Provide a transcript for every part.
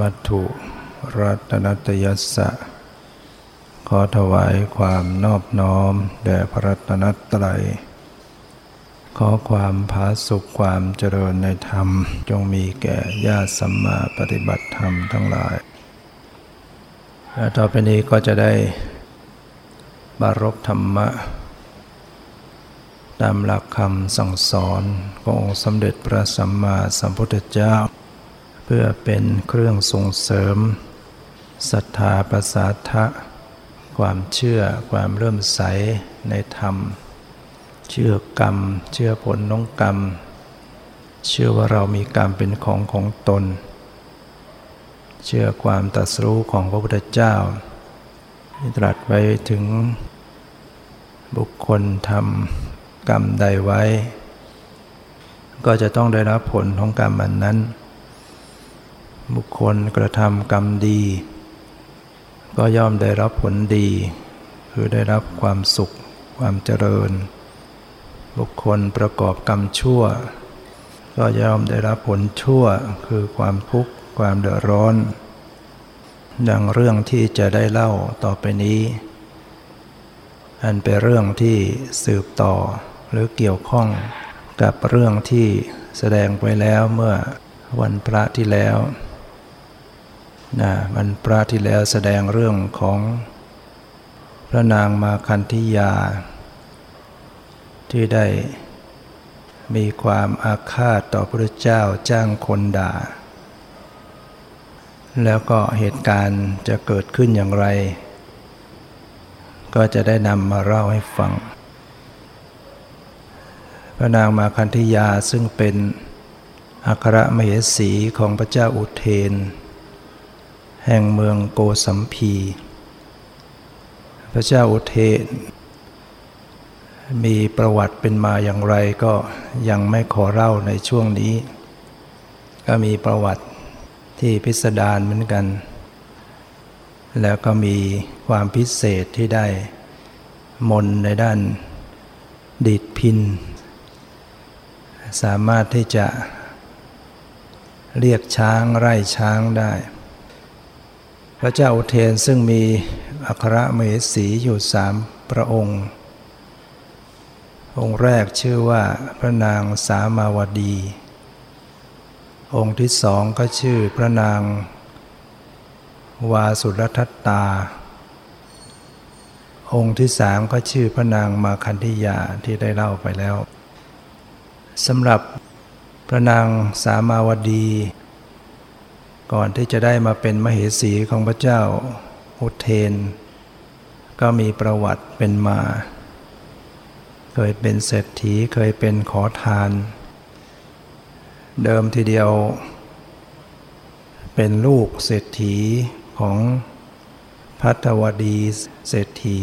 มัตถุรัตนัตยัสสะ ขอถวายความนอบน้อม แด่พระรัตนตรัย ขอความผาสุขความเจริญในธรรม จงมีแก่ญาติสัมมาปฏิบัติธรรมทั้งหลาย และต่อไปนี้ก็จะได้บารบธรรมะ ตามหลักคำสั่งสอนขององค์สมเด็จพระสัมมาสัมพุทธเจ้า เพื่อเป็นเครื่องส่งเสริมศรัทธาประสาทะ ความเชื่อความเริ่มใสในธรรม เชื่อกรรม เชื่อผลน้องกรรม เชื่อว่าเรามีกรรมเป็นของของตน เชื่อความตรัสรู้ของพระพุทธเจ้าที่ตรัสไว้ถึงบุคคลทำกรรมใดไว้ ก็จะต้องได้รับผลของกรรมอันนั้น บุคคลกระทำกรรมดี ก็ย่อมได้รับผลดี คือได้รับความสุข ความเจริญ บุคคลประกอบกรรมชั่ว ก็ย่อมได้รับผลชั่ว คือความทุกข์ความเดือดร้อน ดังเรื่องที่จะได้เล่าต่อไปนี้ อันเป็นเรื่องที่สืบต่อหรือเกี่ยวข้องกับเรื่องที่แสดงไปแล้วเมื่อวันพระที่แล้ว นะวันพระที่แล้วแสดงเรื่องของพระนางมาคันธิยา ที่ได้มีความอาฆาตต่อพระเจ้าจ้างคนด่า แล้วก็เหตุการณ์จะเกิดขึ้นอย่างไร ก็จะได้นำมาเล่าให้ฟัง พระนางมาคันธิยาซึ่งเป็นอัครมเหสีของพระเจ้าอุเทน แห่งเมืองโกสัมพี พระเจ้าอุเทน มีประวัติเป็นมาอย่างไรก็ยังไม่ขอเล่าในช่วงนี้ ก็มีประวัติที่พิสดารเหมือนกัน แล้วก็มีความพิเศษที่ได้มนในด้านดีดพิน สามารถที่จะเรียกช้างไร่ช้างได้ พระเจ้าอุเทนซึ่งมีอัครมเหสีอยู่สามพระองค์ องค์แรกชื่อว่าพระนางสามาวดี องค์ที่สองก็ชื่อพระนาง วาสุรทัตตา องค์ที่สามก็ชื่อพระนางมาคันธิยาที่ได้เล่าไปแล้วสำหรับพระนางสามาวดี ก่อนที่จะได้มาเป็นมเหสีของพระเจ้าอุเทน ก็มีประวัติเป็นมา เคยเป็นเศรษฐีเคยเป็นขอทาน เดิมทีเดียว เป็นลูกเศรษฐีของพัทวดีเศรษฐี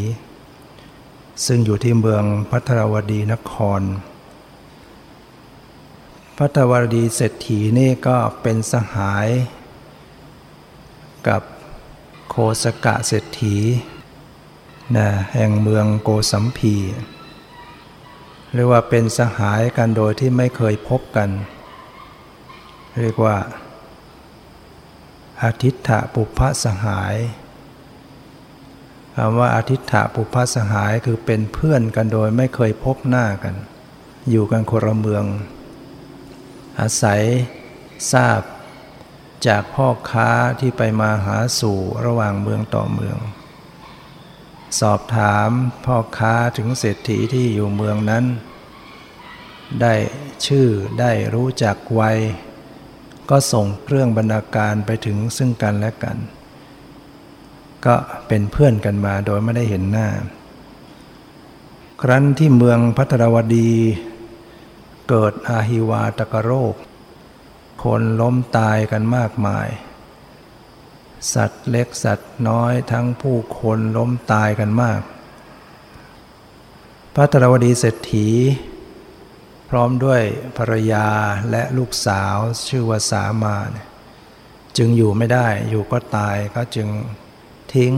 ซึ่งอยู่ที่เมืองพัทรวดีนคร พัทวดีเศรษฐีนี่ก็เป็นสหาย กับโคสกะเศรษฐีนะแห่งเมืองโกสัมพีเรียกว่าเป็นสหายกันโดยที่ไม่เคยพบกัน เรียกว่าอาทิตถะปุพพสหายคำว่าอาทิตถะปุพพสหายคือเป็นเพื่อนกันโดยไม่เคยพบหน้ากัน อยู่กันคนละเมือง อาศัยทราบ จากพ่อค้าที่ไปมาหาสู่ระหว่างเมืองต่อเมือง สอบถามพ่อค้าถึงเศรษฐีที่อยู่เมืองนั้น ได้ชื่อได้รู้จักไวก็ส่งเครื่องบรรณาการไปถึงซึ่งกันและกัน ก็เป็นเพื่อนกันมาโดยไม่ได้เห็นหน้า ครั้นที่เมืองพัทรวดี เกิดอาหิวาตกโรค คนล้มตายกันมากมาย สัตว์เล็กสัตว์น้อยทั้งผู้คนล้มตายกันมาก พระตรวดีเศรษฐี พร้อมด้วยภรรยาและลูกสาวชื่อว่าสามาเนี่ยจึงอยู่ไม่ได้อยู่ก็ตายก็จึงทิ้ง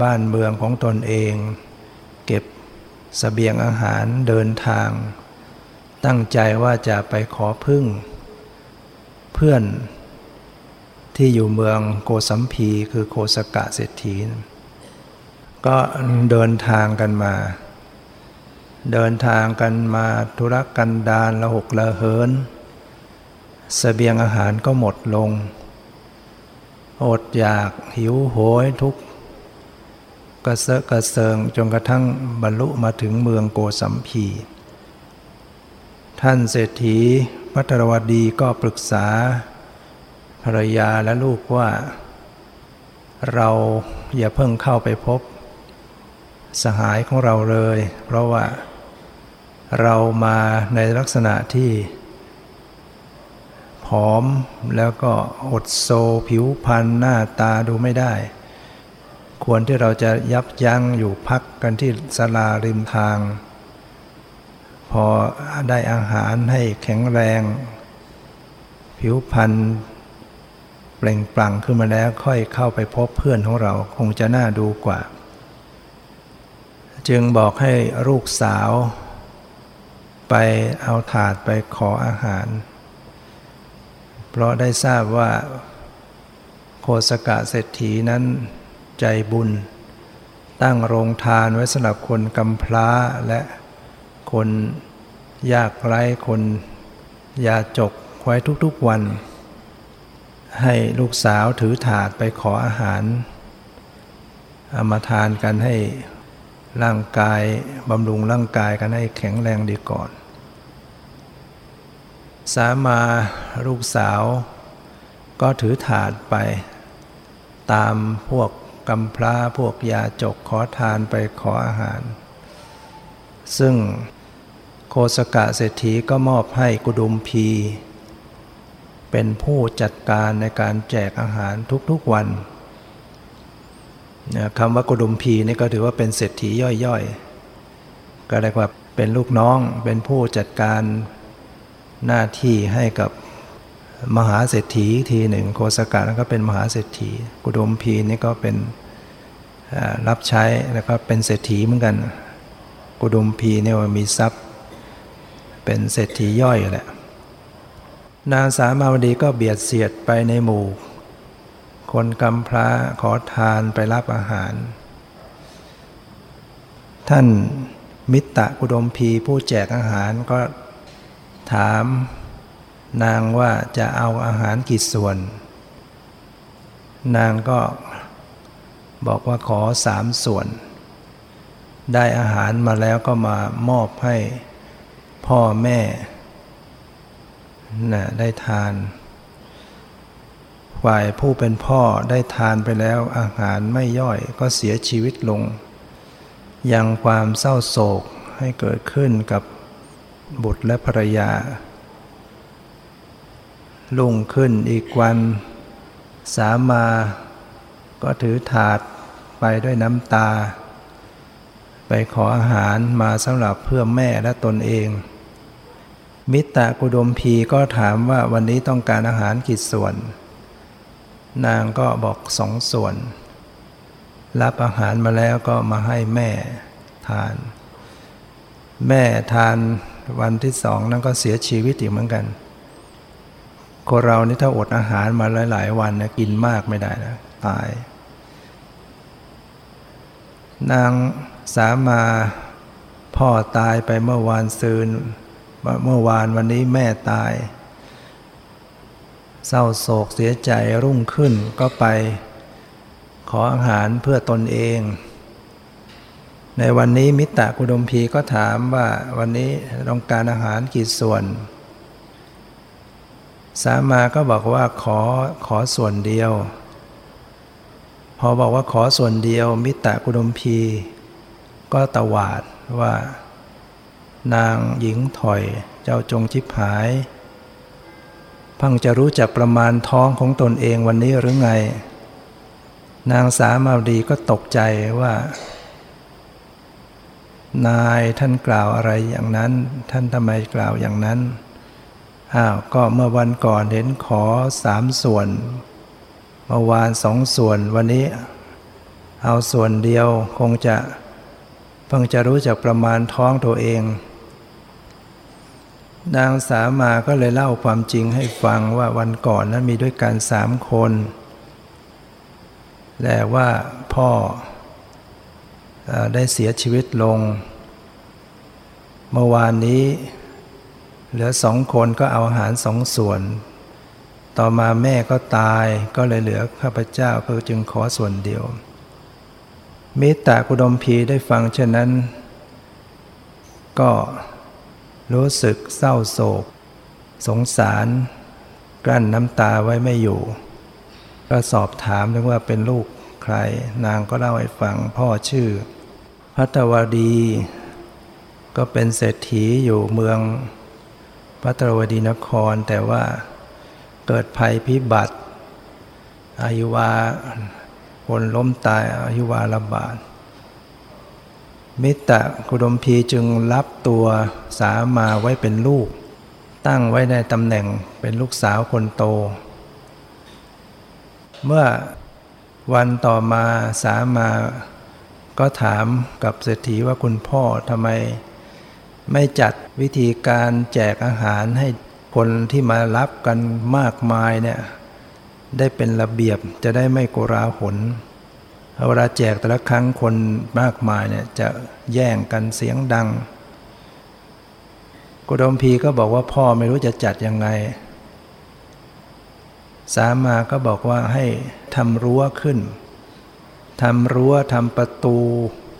บ้านเมืองของตนเอง เก็บสเสบียงอาหารเดินทาง ตั้งใจว่าจะไปขอพึ่ง เพื่อนที่อยู่เมืองโกสัมพี คือโคสกะเศรษฐี ก็เดินทางกันมา เดินทางกันมาธุรกันดารละหกละเหินสเสบียงอาหารก็หมดลง อดอยากหิวโหยทุกกระเซาะกระเซิงจนกระทั่งบรรลุมาถึงเมืองโกสัมพี ท่านเศรษฐีพัทรวดีก็ปรึกษา ภรรยาและลูกว่า เราอย่าเพิ่งเข้าไปพบ สหายของเราเลย เพราะว่าเรามาในลักษณะที่ ผอมแล้วก็อดโซผิวพรรณหน้าตาดูไม่ได้ ควรที่เราจะยับยั้งอยู่พักกันที่สลาริมทาง พอได้อาหารให้แข็งแรง ผิวพรรณเปล่งปลั่งขึ้นมาแล้วค่อยเข้าไปพบเพื่อนของเราคงจะน่าดูกว่า จึงบอกให้ลูกสาว ไปเอาถาดไปขออาหาร เพราะได้ทราบว่า โคสกะเศรษฐีนั้นใจบุญ ตั้งโรงทานไว้สำหรับคนกำพร้าและ คนยากไร้คนยาจกไว้ทุกๆวัน ให้ลูกสาวถือถาดไปขออาหารเอามาทานกันให้ร่างกายบำรุงร่างกายกันให้แข็งแรงดีก่อน สามาลูกสาว ก็ถือถาดไป ตามพวกกำพร้าพวกยาจกขอทานไปขออาหาร ซึ่ง โคสกะเศรษฐีก็มอบให้กุดุมพี เป็นผู้จัดการในการแจกอาหารทุกๆวันคำว่ากุดุมพีนี่ก็ถือว่าเป็นเศรษฐีย่อยๆ ก็เรียกว่าเป็นลูกน้องเป็นผู้จัดการหน้าที่ให้กับมหาเศรษฐีทีหนึ่งโคสกะแล้วก็เป็นมหาเศรษฐี กุดุมพีนี่ก็เป็นรับใช้แล้วก็เป็นเศรษฐีเหมือนกัน กุดุมพีเนี่ยมีทรัพย์ เป็นเศรษฐีย่อยแหละนางสามาวดีก็เบียดเสียดไปในหมู่ คนกำพระขอทานไปรับอาหาร ท่านมิตรกุดมพีผู้แจกอาหารก็ถามนางว่าจะเอาอาหารกี่ส่วน นางก็บอกว่าขอสามส่วน ได้อาหารมาแล้วก็มามอบให้ พ่อแม่นะได้ทาน ฝ่ายผู้เป็นพ่อได้ทานไปแล้วอาหารไม่ย่อยก็เสียชีวิตลง ยังความเศร้าโศกให้เกิดขึ้นกับบุตรและภรรยา ลุ่งขึ้นอีกวันสามาก็ถือถาดไปด้วยน้ำตา ไปขออาหารมาสำหรับเพื่อแม่และตนเอง มิตรกุดมพีก็ถามว่าวันนี้ต้องการอาหารกี่ส่วน นางก็บอกสองส่วน รับอาหารมาแล้วก็มาให้แม่ทาน แม่ทานวันที่สองนั้นก็เสียชีวิตอีกเหมือนกันคนเรานี่ถ้าอดอาหารมาหลาย ๆ วันนะกินมากไม่ได้นะตาย นางสามาพ่อตายไปเมื่อวานซืน เมื่อวานวันนี้แม่ตาย เศร้าโศกเสียใจรุ่งขึ้นก็ไปขออาหารเพื่อตนเอง ในวันนี้มิตรกุดมพีก็ถามว่าวันนี้ต้องการอาหารกี่ส่วน สามาก็บอกว่าขอขอส่วนเดียว พอบอกว่าขอส่วนเดียว มิตรกุดมพีก็ตวาดว่า นางหญิงถอย เจ้าจงชิบหาย พังจะรู้จักประมาณท้องของตนเองวันนี้หรือไง นางสามาดีก็ตกใจว่า นายท่านกล่าวอะไรอย่างนั้น ท่านทำไมกล่าวอย่างนั้นอ้าวก็เมื่อวันก่อนเห็นขอสามส่วนเมื่อวานสองส่วนวันนี้ เอาส่วนเดียวคงจะเพิ่งจะรู้จักประมาณท้องตัวเอง นางสามาก็เลยเล่าความจริงให้ฟังว่าวันก่อนนั้นมีด้วยกันสามคน แต่ว่าพ่อได้เสียชีวิตลง เมื่อวานนี้เหลือสองคนก็เอาอาหารสองส่วน ต่อมาแม่ก็ตายก็เลยเหลือข้าพเจ้าก็จึงขอส่วนเดียว มิตรกุดมพีได้ฟังเช่นนั้น ก็ รู้สึกเศร้าโศก สงสาร กลั้นน้ำตาไว้ไม่อยู่ ก็สอบถามถึงว่าเป็นลูกใคร นางก็เล่าให้ฟังพ่อชื่อ พัทวดี ก็เป็นเศรษฐีอยู่เมืองพัทวดีนครแต่ว่าเกิดภัยพิบัติอายุวาคนล้มตายอายุวาระบาด มิตรกุดมพีจึงรับตัวสามาไว้เป็นลูก ตั้งไว้ในตำแหน่งเป็นลูกสาวคนโต เมื่อวันต่อมาสามาก็ถามกับเศรษฐีว่าคุณพ่อทำไม ไม่จัดวิธีการแจกอาหารให้คนที่มารับกันมากมายเนี่ยได้เป็นระเบียบจะได้ไม่โกราหล เวลาแจกแต่ละครั้งคนมากมายเนี่ยจะแย่งกันเสียงดังกุดมพีก็บอกว่าพ่อไม่รู้จะจัดยังไง สามาก็บอกว่าให้ทำรั้วขึ้นทำรั้วทำประตู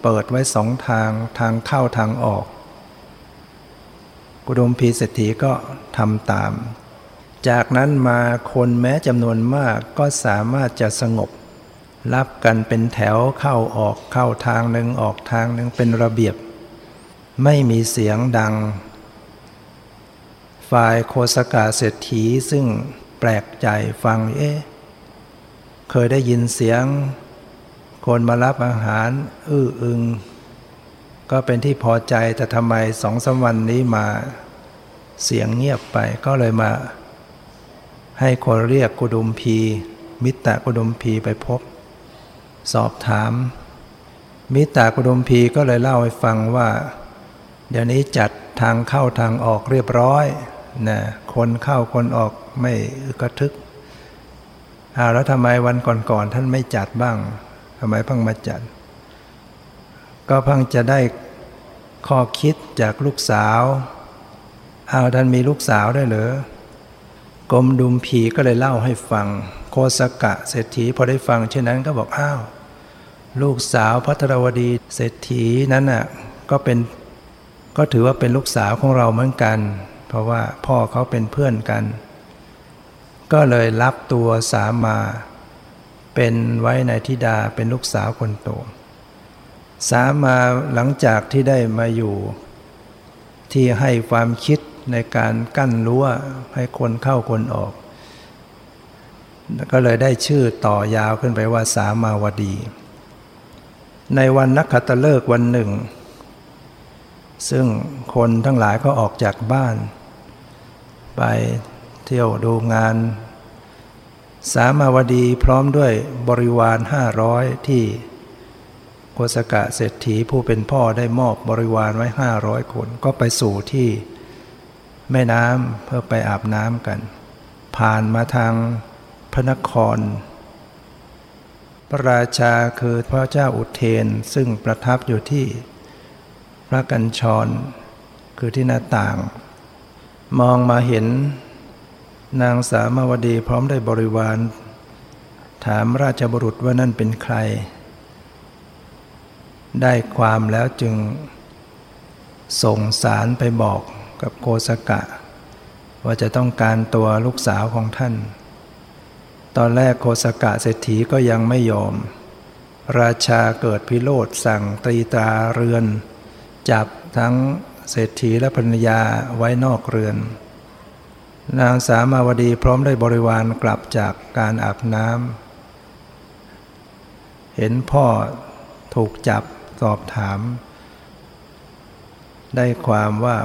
เปิดไว้สองทางทางเข้าทางออกกุดมพีเศรษฐีก็ทำตาม จากนั้นมาคนแม้จำนวนมากก็สามารถจะสงบ รับกันเป็นแถวเข้าออกเข้าทางหนึ่งออกทางหนึ่งเป็นระเบียบ ไม่มีเสียงดัง ฝ่ายโคสกาเศรษฐีซึ่งแปลกใจฟังเอ๊ะเคยได้ยินเสียง คนมารับอาหาร อื้ออึง ก็เป็นที่พอใจแต่ทำไมสองสามวันนี้มาเสียงเงียบไปก็เลยมา ให้คนเรียกกุดุมพี มิตรกุดุมพีไปพบ สอบถาม มิตากุดมพีก็เลยเล่าให้ฟังว่า เดี๋ยวนี้จัดทางเข้าทางออกเรียบร้อยนะคนเข้าคนออกไม่กระทึกอ้าวแล้วทำไมวันก่อนๆท่านไม่จัดบ้างทำไมเพิ่งมาจัด ก็เพิ่งจะได้ข้อคิดจากลูกสาวอ้าวท่านมีลูกสาวได้เหรอกรมดุมพีก็เลยเล่าให้ฟัง โคสกะเศรษฐีพอได้ฟังเช่นนั้นก็บอกอ้าวลูกสาวพัทรวดีเศรษฐีนั้นน่ะก็เป็นก็ถือว่าเป็นลูกสาวของเราเหมือนกัน เพราะว่าพ่อเขาเป็นเพื่อนกัน ก็เลยรับตัวสามา เป็นไว้ในทิดาเป็นลูกสาวคนโตสามาหลังจากที่ได้มาอยู่ ที่ให้ความคิดในการกั้นรั้วให้คนเข้าคนออก ก็เลยได้ชื่อต่อยาวขึ้นไปว่าสามาวดี ในวันนักขัตฤกษ์วันหนึ่ง ซึ่งคนทั้งหลายก็ออกจากบ้าน ไปเที่ยวดูงาน สามาวดีพร้อมด้วยบริวารห้าร้อยที่โกสกะเศรษฐีผู้เป็นพ่อได้มอบบริวารไว้ห้าร้อยคน ก็ไปสู่ที่แม่น้ำเพื่อไปอาบน้ำกัน ผ่านมาทาง พระนคร พระราชาคือพระเจ้าอุเทนซึ่งประทับอยู่ที่พระกัญชร คือที่หน้าต่าง มองมาเห็นนางสามาวดีพร้อมได้บริวาร ถามราชบุรุษว่านั่นเป็นใคร ได้ความแล้วจึง ส่งสารไปบอกกับโกสกะ ว่าจะต้องการตัวลูกสาวของท่าน ตอนแรกโคสกะเศรษฐีก็ยังไม่ยอม ราชาเกิดพิโรธสั่งตรีตาเรือน จับทั้งเศรษฐีและภรรยาไว้นอกเรือน นางสามาวดีพร้อมได้บริวารกลับจากการอาบน้ำเห็นพ่อถูกจับสอบถาม ได้ความว่า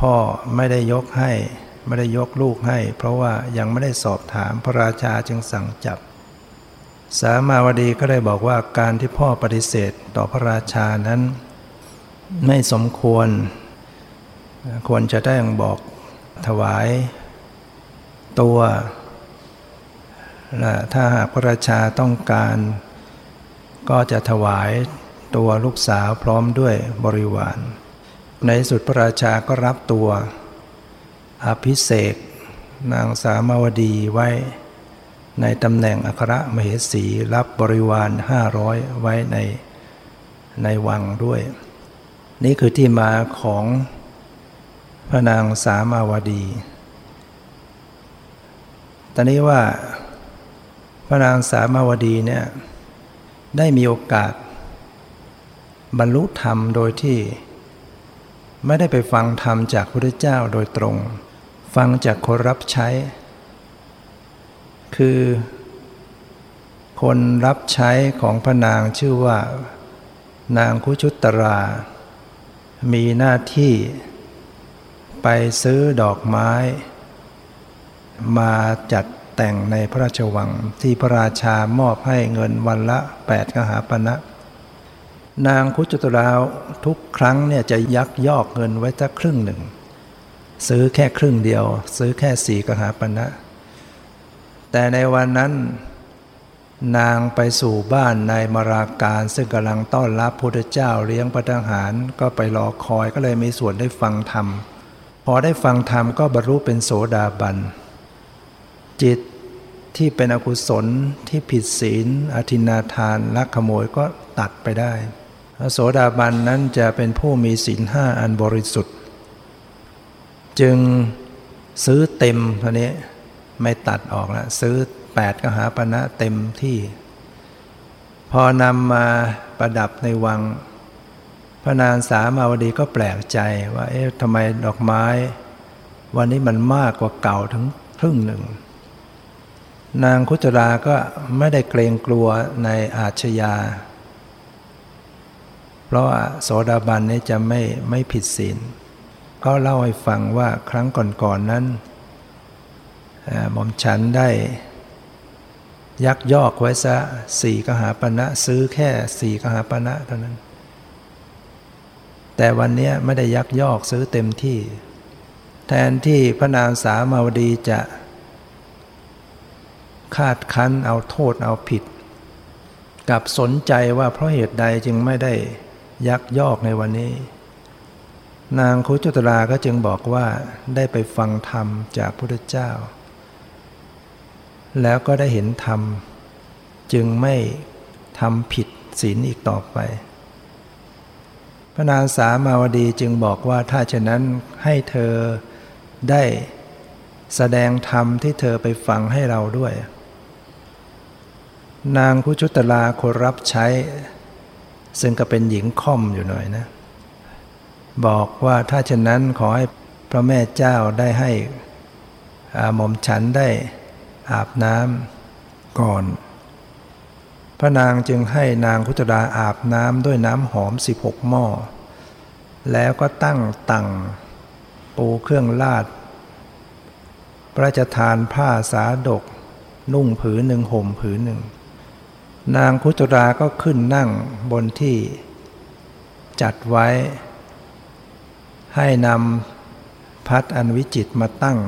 พ่อไม่ได้ยกให้ ไม่ได้ยกลูกให้ เพราะว่ายังไม่ได้สอบถามพระราชาจึงสั่งจับ สามาวดีก็ได้บอกว่าการที่พ่อปฏิเสธต่อพระราชานั้น ไม่สมควร ควรจะได้บอกถวาย ตัวและถ้าหากพระราชาต้องการ ก็จะถวายตัวลูกสาวพร้อมด้วยบริวาร ในสุดพระราชาก็รับตัว อภิเษกนางสามาวดีไว้ในตำแหน่งอัครมเหสี รับบริวารห้าร้อยไว้ในในวังด้วย นี่คือที่มาของพระนางสามาวดี ตอนนี้ว่าพระนางสามาวดีเนี่ยได้มีโอกาส บรรลุธรรมโดยที่ไม่ได้ไปฟังธรรมจากพระพุทธเจ้าโดยตรง ฟังจากคนรับใช้ คือ คนรับใช้ของพระนางชื่อว่า นางคุชุตรา มีหน้าที่ ไปซื้อดอกไม้ มาจัดแต่งในพระราชวังที่พระราชามอบให้เงินวันละแปดกหาปณะนางคุจตุราทุกครั้งเนี่ยจะยักยอกเงินไว้สักครึ่งหนึ่ง ซื้อแค่ครึ่งเดียว ซื้อแค่สี่กหาปณะแต่ในวันนั้น นางไปสู่บ้านนายมราการซึ่งกำลังต้อนรับพระเจ้าเลี้ยงประทหาร ก็ไปรอคอยก็เลยมีส่วนได้ฟังธรรม พอได้ฟังธรรมก็บรรลุเป็นโสดาบัน จิตที่เป็นอกุศลที่ผิดศีลอธินาทานลักขโมยก็ตัดไปได้โสดาบันนั้นจะเป็นผู้มีศีลห้าอันบริสุทธิ์ จึงซื้อเต็มทีนี้ไม่ตัดออกแล้วซื้อแปดกหาปณะเต็มที่ พอนำมาประดับในวัง พระนางสามาวดีก็แปลกใจว่าเอ๊ะทำไมดอกไม้ วันนี้มันมากกว่าเก่าถึงครึ่งหนึ่ง นางคุจราก็ไม่ได้เกรงกลัวในอาชญา เพราะว่าโสดาบันนี้จะไม่ไม่ผิดศีล ก็เล่าให้ฟังว่าครั้งก่อนๆนนั้นหม่อมฉันได้ ยักยอกไว้ซะสี่กหาปณะซื้อแค่สี่กหาปณะเท่านั้น แต่วันนี้ไม่ได้ยักยอกซื้อเต็มที่ แทนที่พระนางสามาวดีจะคาดคั้นเอาโทษเอาผิด กับสนใจว่าเพราะเหตุใดจึงไม่ได้ยักยอกในวันนี้ นางคุจุตราก็จึงบอกว่าได้ไปฟังธรรมจากพระพุทธเจ้า แล้วก็ได้เห็นธรรม จึงไม่ทำผิดศีลอีกต่อไป พระนางสามาวดีจึงบอกว่าถ้าเช่นนั้นให้เธอได้แสดงธรรมที่เธอไปฟังให้เราด้วย นางคุชุตลาคนรับใช้ ซึ่งก็เป็นหญิงค่อมอยู่หน่อยนะ บอกว่าถ้าเช่นนั้นขอให้พระแม่เจ้าได้ให้หม่อมฉันได้อาบน้ำก่อน พระนางจึงให้นางคุตราอาบน้ำด้วยน้ำหอมสิบหกหม้อ แล้วก็ตั้งตังปูเครื่องลาด พระราชทานผ้าสาดก นุ่งผืนหนึ่งห่มผืนหนึ่ง นางคุตราก็ขึ้นนั่งบนที่จัดไว้ ให้นำพัดอันวิจิตมาตั้ง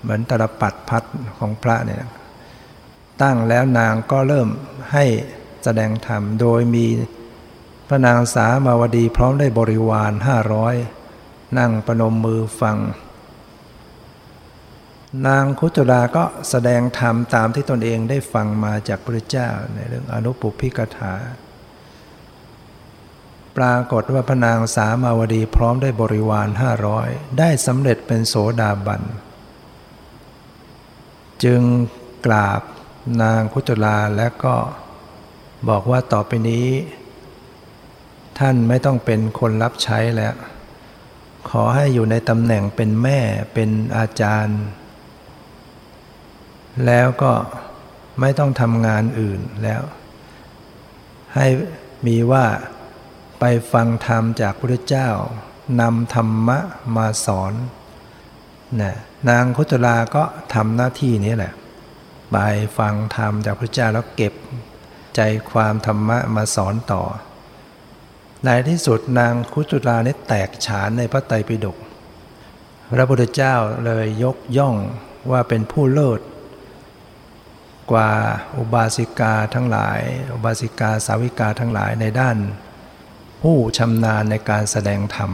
เหมือนตรปัดพัดของพระเนี่ยตั้งแล้วนางก็เริ่มให้แสดงธรรมโดยมีพระนางสามาวดีพร้อมได้บริวารห้าร้อยนั่งประนมมือฟัง นางคุตราก็แสดงธรรมตามที่ตนเองได้ฟังมาจากพระเจ้าในเรื่องอนุปุพิกถา ปรากฏว่าพนางสามาวดีพร้อมได้บริวารห้าร้อยได้สำเร็จเป็นโสดาบัน จึงกราบนางคุตราและก็บอกว่าต่อไปนี้ ท่านไม่ต้องเป็นคนรับใช้แล้ว ขอให้อยู่ในตำแหน่งเป็นแม่เป็นอาจารย์ แล้วก็ไม่ต้องทำงานอื่นแล้ว ให้มีว่า ไปฟังธรรมจากพระเจ้านำธรรมะมาสอนนะนางคุตลาก็ทำหน้าที่นี้แหละ ไปฟังธรรมจากพระเจ้าแล้วเก็บใจความธรรมะมาสอนต่อ ในที่สุดนางคุตุลานี่แตกฉานในพระไตรปิฎก พระพุทธเจ้าเลยยกย่องว่าเป็นผู้เลิศกว่าอุบาสิกาทั้งหลาย อุบาสิกาสาวิกาทั้งหลายในด้าน ผู้ชำนาญในการแสดงธรรม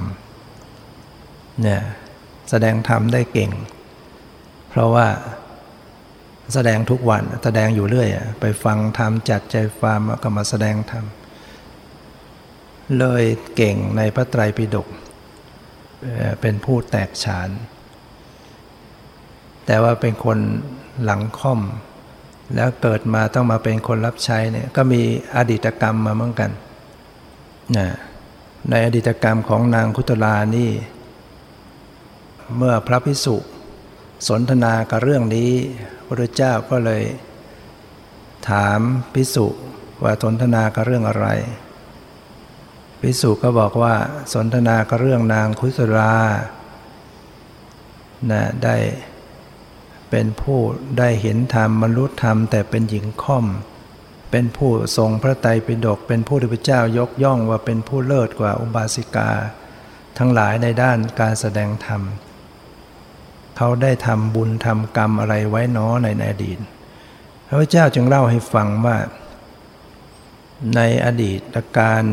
เนี่ยแสดงธรรมได้เก่ง เพราะว่าแสดงทุกวันแสดงอยู่เรื่อย ไปฟังธรรมจัดใจฟามก็มาแสดงธรรมเลยเก่งในพระไตรปิฎกเป็นผู้แตกฉาน แต่ว่าเป็นคนหลังค่อม แล้วเกิดมาต้องมาเป็นคนรับใช้เนี่ยก็มีอดีตกรรมมาเหมือนกัน นะในอดีตกรรมของนางคุตลานี่ เมื่อพระพิสุสนทนากับเรื่องนี้ พระเจ้าก็เลย ถามพิสุว่าสนทนากับเรื่องอะไร พิสุก็บอกว่าสนทนากับเรื่องนางคุสรานะได้เป็นผู้ได้เห็นธรรมมรุษธรรมแต่เป็นหญิงค่อม เป็นผู้ทรงพระไตรปิฎกเป็นผู้ที่พระเจ้ายกย่องว่าเป็นผู้เลิศกว่าอุบาสิกา ทั้งหลายในด้านการแสดงธรรม เขาได้ทำบุญทำกรรมอะไรไว้น้อในอดีต พระเจ้าจึงเล่าให้ฟังว่า ในอดีตการ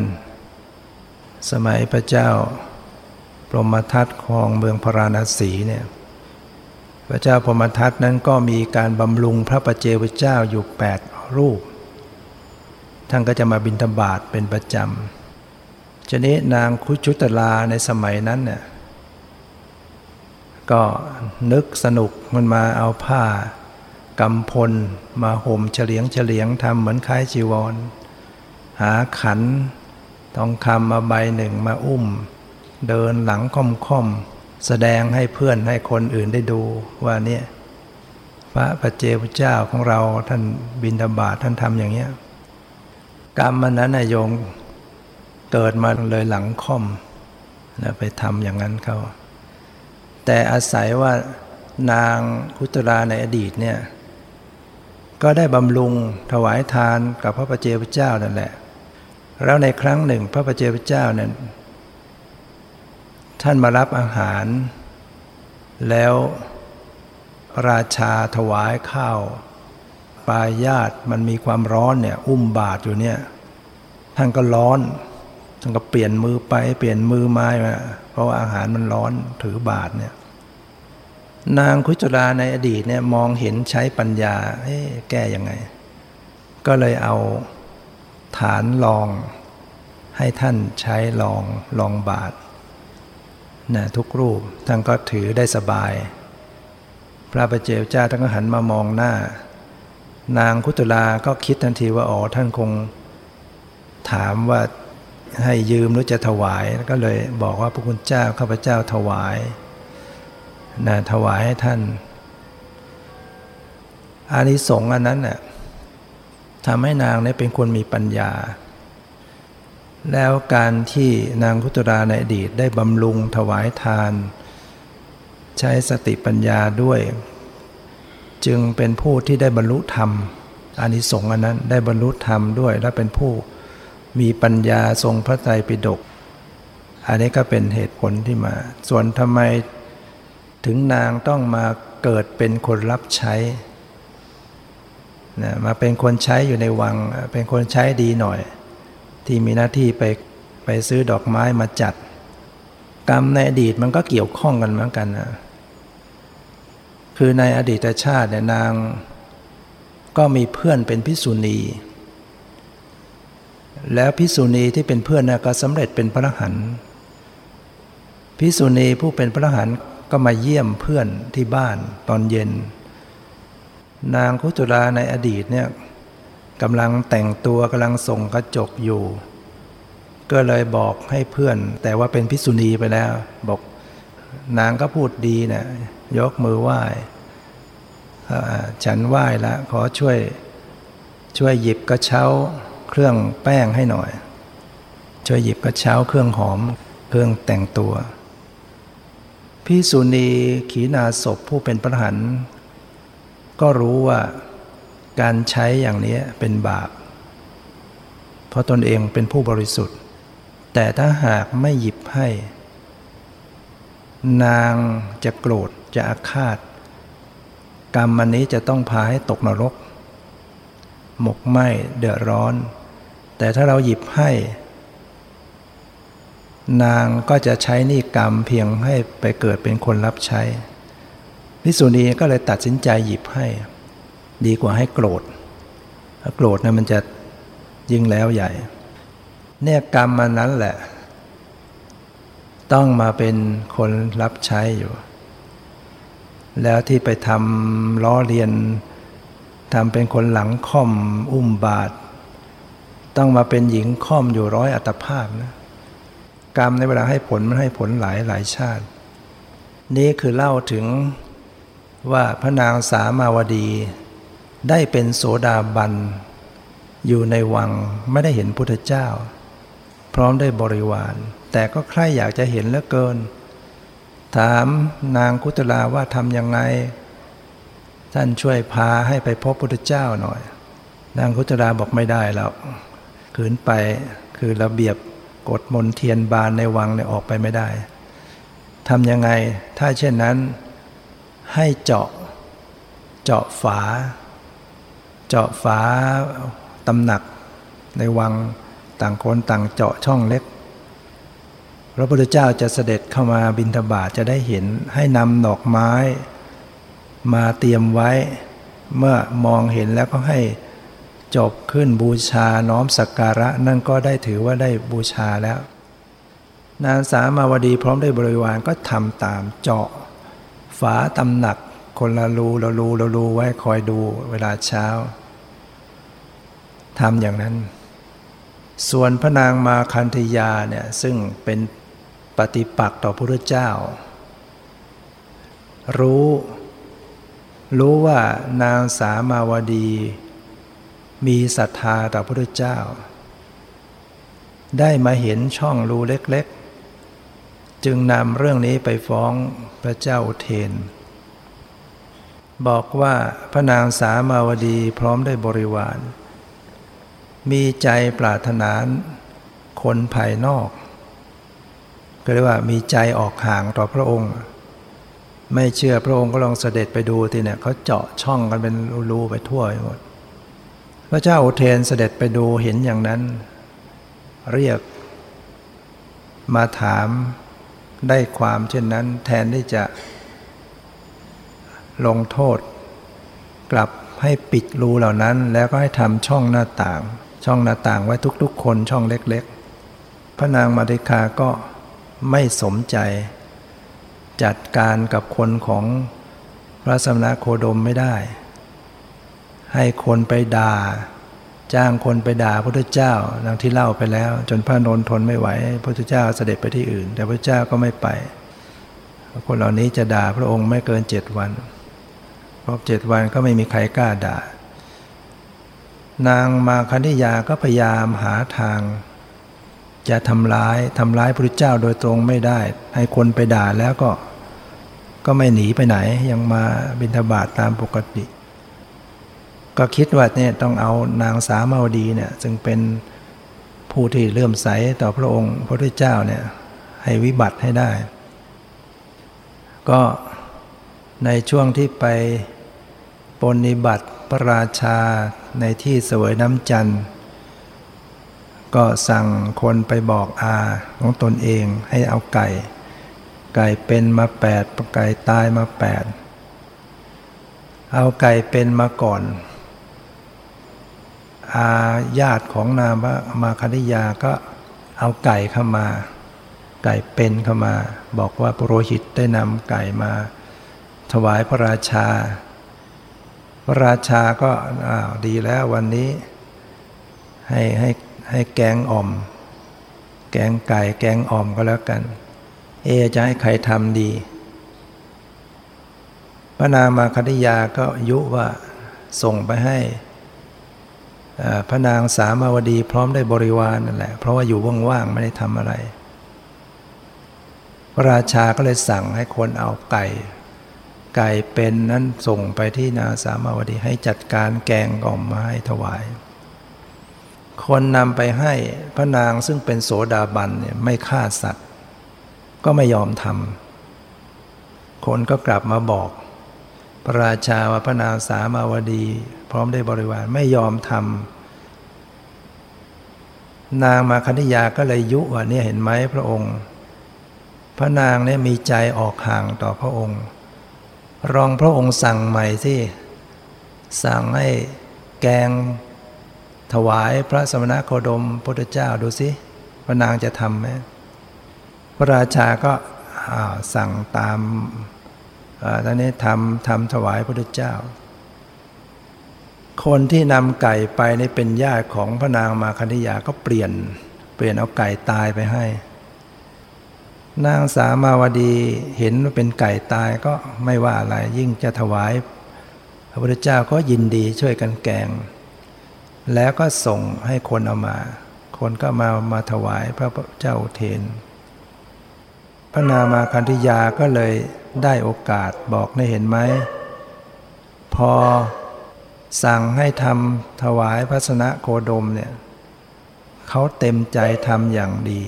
สมัยพระเจ้าพรหมทัตครองเมืองพราณสีเนี่ยพระเจ้าพรหมทัตนั้นก็มีการบำรุงพระประเจพระเจ้าอยู่แปดรูป ท่านก็จะมาบิณฑบาตเป็นประจำชนี้นางคุชุตลาในสมัยนั้นเนี่ยก็นึกสนุกมันมาเอาผ้ากำพลมาห่มเฉลียงเฉลียงทำเหมือนคล้ายจีวร หาขันทองคำมาใบหนึ่งมาอุ้ม เดินหลังค่อมค่อมแสดงให้เพื่อนให้คนอื่นได้ดูว่าเนี่ยพระพระเจ้าเจ้าของเราท่านบินธบาตท่านทำอย่างเนี้ย กรรมมันนั้นนายโยงเกิดมาเลยหลังค่อมนะไปทำอย่างนั้นเขาแต่อาศัยว่านางคุตราในอดีตเนี่ยก็ได้บำรุงถวายทานกับพระประเจพระเจ้านั่นแหละ แล้วในครั้งหนึ่งพระประเจพระเจ้านั้นท่านมารับอาหาร แล้วราชาถวายข้าวายาตมันมีความร้อนเนี่ย อุ้มบาทอยู่เนี่ย ท่านก็ร้อนท่านก็เปลี่ยนมือไปเปลี่ยนมือมาเพราะว่าอาหารมันร้อนถือบาทเนี่ย นางคุจราในอดีตเนี่ยมองเห็นใช้ปัญญาแก้ยังไง ก็เลยเอาฐานลอง ให้ท่านใช้ลองลองบาทนะทุกรูปท่านก็ถือได้สบาย พระประเจ้าเจ้าท่านก็หันมามองหน้า นางคุตุลาก็คิดทันทีว่าอ๋อท่านคงถามว่าให้ยืมหรือจะถวายก็เลยบอกว่าพระคุณเจ้าข้าพเจ้าถวายนะถวายให้ท่าน อานิสงส์อันนั้นน่ะทำให้นางเนี่ยเป็นคนมีปัญญา แล้วการที่นางคุตราในอดีตได้บำรุงถวายทาน ใช้สติปัญญาด้วย จึงเป็นผู้ที่ได้บรรลุธรรมอานิสงส์อันนั้นได้บรรลุธรรมด้วยและเป็นผู้มีปัญญาทรงพระไตรปิฎกอันนี้ก็เป็นเหตุผลที่มา ส่วนทำไมถึงนางต้องมาเกิดเป็นคนรับใช้นะมาเป็นคนใช้อยู่ในวัง เป็นคนใช้ดีหน่อย ที่มีหน้าที่ไปไปซื้อดอกไม้มาจัด กรรมในอดีตมันก็เกี่ยวข้องกันเหมือนกันนะ คือในอดีตชาติเนี่ยนางก็มีเพื่อนเป็นพิสุณี แล้วพิสุณีที่เป็นเพื่อนนะก็สำเร็จเป็นพระหันพิสุณีผู้เป็นพระหันก็มาเยี่ยมเพื่อนที่บ้านตอนเย็น นางคุจุราในอดีตเนี่ยกำลังแต่งตัวกำลังส่งกระจกอยู่ ก็เลยบอกให้เพื่อน แต่ว่าเป็นพิสุณีไปแล้ว บอกนางก็พูดดีเนะี่ ยกมือไหว้ฉันไหว้แล้วขอช่วยช่วยหยิบกระเช้าเครื่องแป้งให้หน่อย ช่วยหยิบกระเช้าเครื่องหอมเครื่องแต่งตัวพิสุณีขีนาศพผู้เป็นพระหันก็รู้ว่าการใช้อย่างนี้เป็นบาป เพราะตนเองเป็นผู้บริสุทธิ์ แต่ถ้าหากไม่หยิบให้ นางจะโกรธ จะอาฆาต กรรมอันนี้จะต้องพาให้ตกนรก หมกไหมเดือดร้อน แต่ถ้าเราหยิบให้ นางก็จะใช้นิกรรมเพียงให้ไปเกิดเป็นคนรับใช้พิสุณีก็เลยตัดสินใจหยิบให้ ดีกว่าให้โกรธถ้าโกรธนะมันจะยิ่งแล้วใหญ่ เนี่ยกรรมมันนั้นแหละ ต้องมาเป็นคนรับใช้อยู่ แล้วที่ไปทำล้อเลียนทำเป็นคนหลังค่อมอุ้มบาท ต้องมาเป็นหญิงค่อมอยู่ร้อยอัตภาพนะกรรมในเวลาให้ผลมันให้ผลหลายหลายชาติ นี้คือเล่าถึงว่าพระนางสามาวดี ได้เป็นโสดาบัน อยู่ในวังไม่ได้เห็นพุทธเจ้า พร้อมได้บริวาร แต่ก็ใคร่อยากจะเห็นเหลือเกิน ถามนางคุตลาว่าทำยังไง ท่านช่วยพาให้ไปพบพุทธเจ้าหน่อย นางคุตลาบอกไม่ได้แล้วขืนไปคือระเบียบกดมนเทียนบานในวังเนี่ยออกไปไม่ได้ทำยังไงถ้าเช่นนั้น ให้เจาะเจาะฝา เจาะฝาตำหนักในวังต่างคนต่างเจาะช่องเล็ก พระพุทธเจ้าจะเสด็จเข้ามาบิณฑบาตจะได้เห็นให้นำดอกไม้ มาเตรียมไว้ เมื่อมองเห็นแล้วก็ให้จบขึ้นบูชาน้อมสักการะ นั่นก็ได้ถือว่าได้บูชาแล้ว นางสามาวดีพร้อมด้วยบริวารก็ทำตามเจาะ ฝาตำหนักคนละรูละรูละรูไว้คอยดูเวลาเช้าทำอย่างนั้น ส่วนพระนางมาคันธยาเนี่ยซึ่งเป็น ปฏิปักษ์ต่อพระเจ้า รู้ รู้ว่านางสามาวดี มีศรัทธาต่อพระพุทธเจ้า ได้มาเห็นช่องรูเล็กๆ จึงนำเรื่องนี้ไปฟ้องพระเจ้าอุเทน บอกว่าพระนางสามาวดีพร้อมได้บริวาร มีใจปรารถนาคนภายนอก เรียกว่ามีใจออกห่างต่อพระองค์ ไม่เชื่อพระองค์ก็ลองเสด็จไปดูทีเนี่ยเขาเจาะช่องกันเป็นรูไปทั่วหมด พระเจ้าอุเทนเสด็จไปดูเห็นอย่างนั้น เรียกมาถามได้ความเช่นนั้น แทนที่จะลงโทษ กลับให้ปิดรูเหล่านั้น แล้วก็ให้ทำช่องหน้าต่าง ช่องหน้าต่างไว้ทุกๆ คนช่องเล็ก ๆ พระนางมาริกาก็ ไม่สมใจ จัดการกับคนของพระสมณโคดมไม่ได้ ให้คนไปด่า จ้างคนไปด่าพระพุทธเจ้าดังที่เล่าไปแล้ว จนพระนนทนไม่ไหวพระพุทธเจ้าเสด็จไปที่อื่น แต่พระเจ้าก็ไม่ไป คนเหล่านี้จะด่าพระองค์ไม่เกินเจ็ดวันครบเจ็ดวันก็ไม่มีใครกล้าด่า นางมาคันธิยาก็พยายามหาทาง จะทำร้ายทำร้ายพระพุทธเจ้าโดยตรงไม่ได้ ให้คนไปด่าแล้วก็ ก็ไม่หนีไปไหนยังมาบิณฑบาตตามปกติ ก็คิดว่าเนี่ยต้องเอานางสามาวดีเนี่ยจึงเป็นผู้ที่เลื่อมใสต่อพระองค์พระพุทธเจ้าเนี่ยให้วิบัติให้ได้ ก็ในช่วงที่ไปปนิบัติพระราชาในที่เสวยน้ำจันทร์ ก็สั่งคนไปบอกอาของตนเองให้เอาไก่ ไก่เป็นมาแปดไก่ตายมาแปดเอาไก่เป็นมาก่อน อาญาติของนามมาคณิยาก็เอาไก่เข้ามา ไก่เป็นเข้ามา บอกว่าปุโรหิตได้นำไก่มา ถวายพระราชา พระราชาก็อ้าวดีแล้ววันนี้ ให้ให้ ให้แกงอ่อม แกงไก่แกงอ่อมก็แล้วกัน เอจะให้ใครทำดี พระนามาคณิยาก็ยุว่าส่งไปให้พระนางสามาวดีพร้อมได้บริวารนั่นแหละ เพราะว่าอยู่ว่างๆไม่ได้ทำอะไร พระราชาก็เลยสั่งให้คนเอาไก่ ไก่เป็นนั้นส่งไปที่นางสามาวดีให้จัดการแกงกล่อมมาให้ถวาย คนนำไปให้พระนางซึ่งเป็นโสดาบันเนี่ยไม่ฆ่าสัตว์ ก็ไม่ยอมทำคนก็กลับมาบอก พระราชาว่าพระนางสามาวดี พร้อมได้บริวารไม่ยอมทำนางมาคณิยาก็เลยยุว่าเนี่ยเห็นไหมพระองค์ พระนางเนี่ยมีใจออกห่างต่อพระองค์ รองพระองค์สั่งใหม่ที่สั่งให้แกง ถวายพระสมณโคดมพุทธเจ้าดูสิพระนางจะทำไหมพระราชาก็สั่งตามตอนนี้ทำทำถวายพระพุทธเจ้า คนที่นำไก่ไปในเป็นญาติของพระนางมาคณิยาก็เปลี่ยน เปลี่ยนเอาไก่ตายไปให้ นางสามาวดีเห็นว่าเป็นไก่ตายก็ไม่ว่าอะไรยิ่งจะถวาย พระพุทธเจ้าก็ยินดีช่วยกันแกง แล้วก็ส่งให้คนเอามา คนก็มามาถวายพระเจ้าเทน พระนามาคันธยาก็เลยได้โอกาสบอกได้เห็นไหม พอสั่งให้ทำถวายพระสนะโคดมเนี่ยเขาเต็มใจทำอย่างดี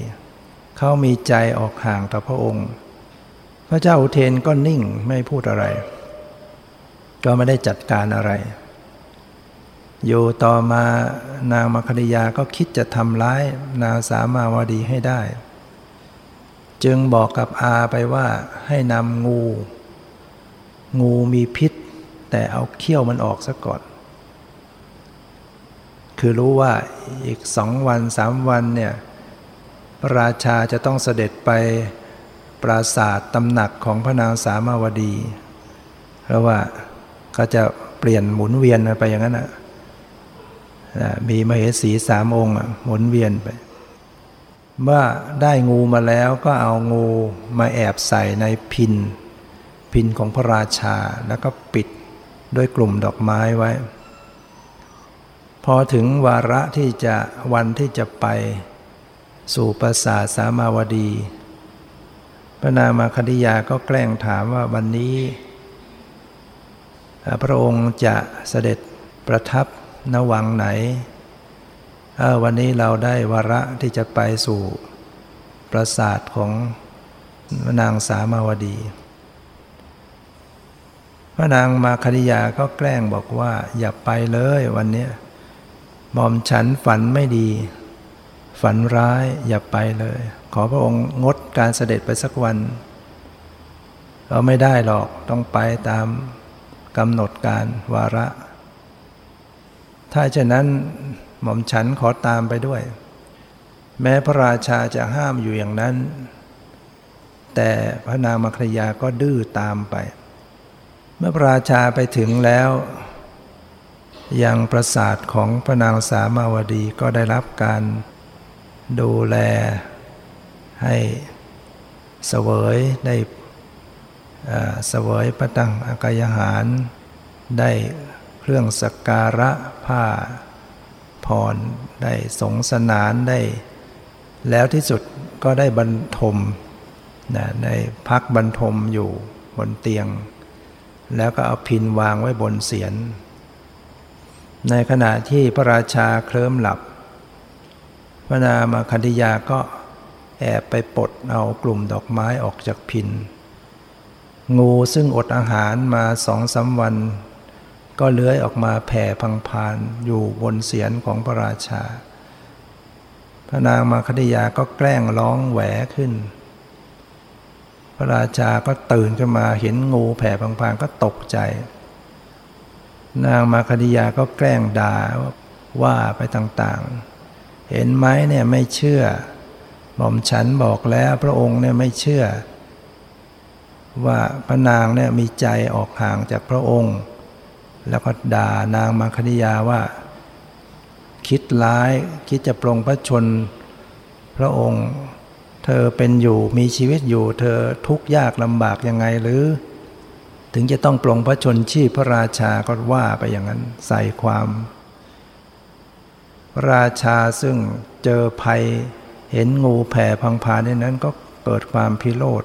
เขามีใจออกห่างต่อพระองค์ พระเจ้าอุเทนก็นิ่งไม่พูดอะไร ก็ไม่ได้จัดการอะไร อยู่ต่อมานางมัคณิยาก็คิดจะทำร้ายนางสามาวดีให้ได้ จึงบอกกับอาไปว่าให้นำงู งูมีพิษ แต่เอาเขี้ยวมันออกซะก่อน คือรู้ว่าอีกสองวันสามวันเนี่ยพระราชาจะต้องเสด็จไปปราศาสตำหนักของพระนางสามาวดี เพราะว่าก็จะเปลี่ยนหมุนเวียนไปอย่างนั้นนะ มีมเหสีสามองค์หมุนเวียนไป เมื่อได้งูมาแล้วก็เอางูมาแอบใส่ในพิน พินของพระราชาแล้วก็ปิดด้วยกลุ่มดอกไม้ไว้ พอถึงวาระที่จะวันที่จะไปสู่ปราสาทสามาวดี พระนามาคดิยาก็แกล้งถามว่าวันนี้ พระองค์จะเสด็จประทับ นวังไหน วันนี้เราได้วาระที่จะไปสู่ปราสาทของนางสามาวดี พระนางมาคดิยาก็แกล้งบอกว่า อย่าไปเลยวันนี้หม่อมฉันฝันไม่ดี ฝันร้ายอย่าไปเลย ขอพระองค์งดการเสด็จไปสักวันเราไม่ได้หรอกต้องไปตามกำหนดการวาระ ถ้าเช่นนั้นหม่อมฉันขอตามไปด้วย แม้พระราชาจะห้ามอยู่อย่างนั้น แต่พระนางมครยาก็ดื้อตามไป เมื่อพระราชาไปถึงแล้วยังประสาทของพระนางสามาวดีก็ได้รับการดูแลให้เสวยได้เสวยประตังอากายหารได้ เครื่องสักการะผ้าผ่อนได้สงสนานได้ แล้วที่สุดก็ได้บรรทมนะได้พักบรรทมอยู่บนเตียง แล้วก็เอาพินวางไว้บนเสียน ในขณะที่พระราชาเคลิ้มหลับ พระนามาคันธยาก็แอบไปปลดเอากลุ่มดอกไม้ออกจากพิน งูซึ่งอดอาหารมาสองสาวัน ก็เลื้อยออกมาแผ่พังพานอยู่บนเสียนของพระราชา พระนางมาคดิยาก็แกล้งร้องแหวขึ้น พระราชาก็ตื่นขึ้นมาเห็นงูแผ่พังพานก็ตกใจ นางมาคดิยาก็แกล้งด่าว่าไปต่างๆ เห็นไหมเนี่ยไม่เชื่อ หม่อมฉันบอกแล้วพระองค์เนี่ยไม่เชื่อ ว่าพระนางเนี่ยมีใจออกห่างจากพระองค์ แล้วก็ด่านางมาคดิยาว่า คิดร้ายคิดจะปรงพระชนพระองค์ เธอเป็นอยู่มีชีวิตอยู่ เธอทุกข์ยากลำบากยังไงหรือ ถึงจะต้องปรงพระชนชีพพระราชาก็ว่าไปอย่างนั้นใส่ความราชาซึ่งเจอภัยเห็นงูแผ่พังพานในนั้นก็เกิดความพิโรธ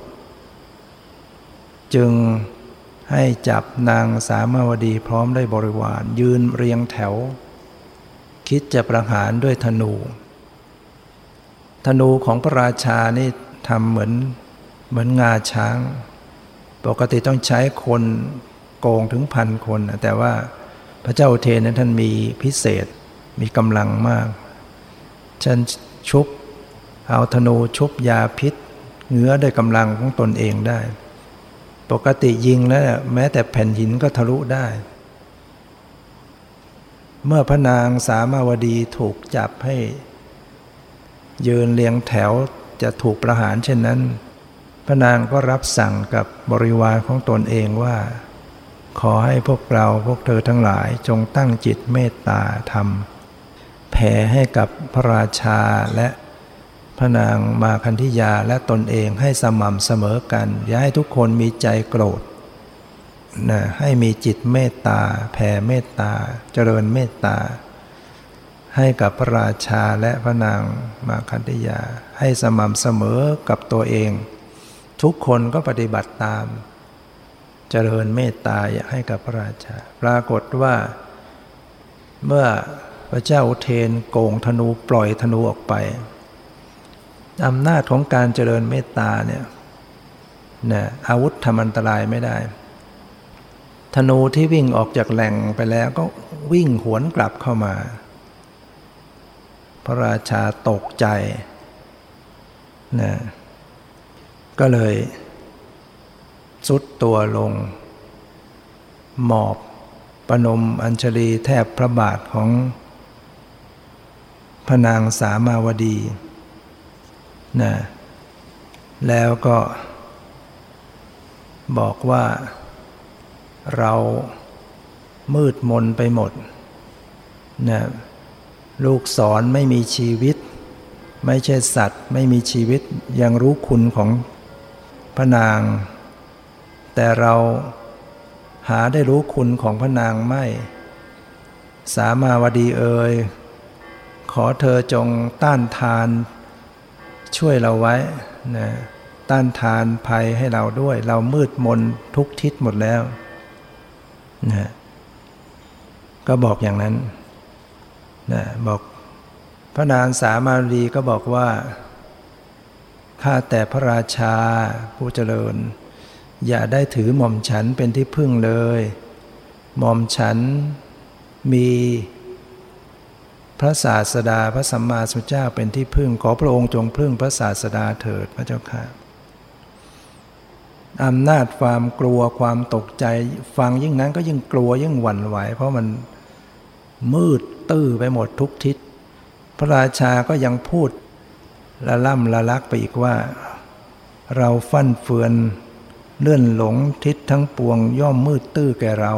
จึง ให้จับนางสามาวดีพร้อมด้วยบริวาร ยืนเรียงแถว คิดจะประหารด้วยธนู ธนูของพระราชานี่ทำเหมือนเหมือนงาช้าง ปกติต้องใช้คนโกงถึงพันคน แต่ว่าพระเจ้าเทนนั้นท่านมีพิเศษมีกำลังมากฉันชุบเอาธนูชุบยาพิษเงื้อด้วยกำลังของตนเองได้ ปกติยิงแล้วแม้แต่แผ่นหินก็ทะลุได้ เมื่อพระนางสามาวดีถูกจับให้ ยืนเรียงแถวจะถูกประหารเช่นนั้น พระนางก็รับสั่งกับบริวารของตนเองว่า ขอให้พวกเราพวกเธอทั้งหลายจงตั้งจิตเมตตาธรรม แผ่ให้กับพระราชาและ พระนางมาคันธิยาและตนเองให้สม่ำเสมอกัน อย่าให้ทุกคนมีใจโกรธนะให้มีจิตเมตตา แผ่เมตตา เจริญเมตตา ให้กับพระราชาและพระนางมาคันธิยา ให้สม่ำเสมอกับตัวเอง ทุกคนก็ปฏิบัติตาม เจริญเมตตาอยากให้กับพระราชา ปรากฏว่า เมื่อพระเจ้าเทนโกงธนูปล่อยธนูออกไป อำนาจของการเจริญเมตตาเนี่ยนะอาวุธทำอันตรายไม่ได้ ธนูที่วิ่งออกจากแหล่งไปแล้วก็วิ่งหวนกลับเข้ามา พระราชาตกใจนะก็เลยสุดตัวลง หมอบประนมอัญชลีแทบพระบาทของพระนางสามาวดี นะแล้วก็ บอกว่าเรามืดมนไปหมดนะลูกสอนไม่มีชีวิต ไม่ใช่สัตว์ ไม่มีชีวิตยังรู้คุณของพระนาง แต่เราหาได้รู้คุณของพระนางไม่ สามาวดีเอ่ยขอเธอจงต้านทาน ช่วยเราไว้นะต้านทานภัยให้เราด้วย เรามืดมนทุกทิศหมดแล้วนะก็บอกอย่างนั้นนะบอกพระนางสามารีก็บอกว่าข้าแต่พระราชาผู้เจริญ อย่าได้ถือหม่อมฉันเป็นที่พึ่งเลย หม่อมฉันมี พระศาสดาพระสัมมาสัมพุทธเจ้าเป็นที่พึ่ง ขอพระองค์จงพึ่งพระศาสดาเถิดพระเจ้าค่ะอำนาจความกลัวความตกใจ ฟังยิ่งนั้นก็ยิ่งกลัวยิ่งหวั่นไหว เพราะมันมืดตื้อไปหมดทุกทิศ พระราชาก็ยังพูดละล่ำละลักไปอีกว่า เราฟั่นเฟือนเลื่อนหลงทิศทั้งปวงย่อมมืดตื้อแก่เรา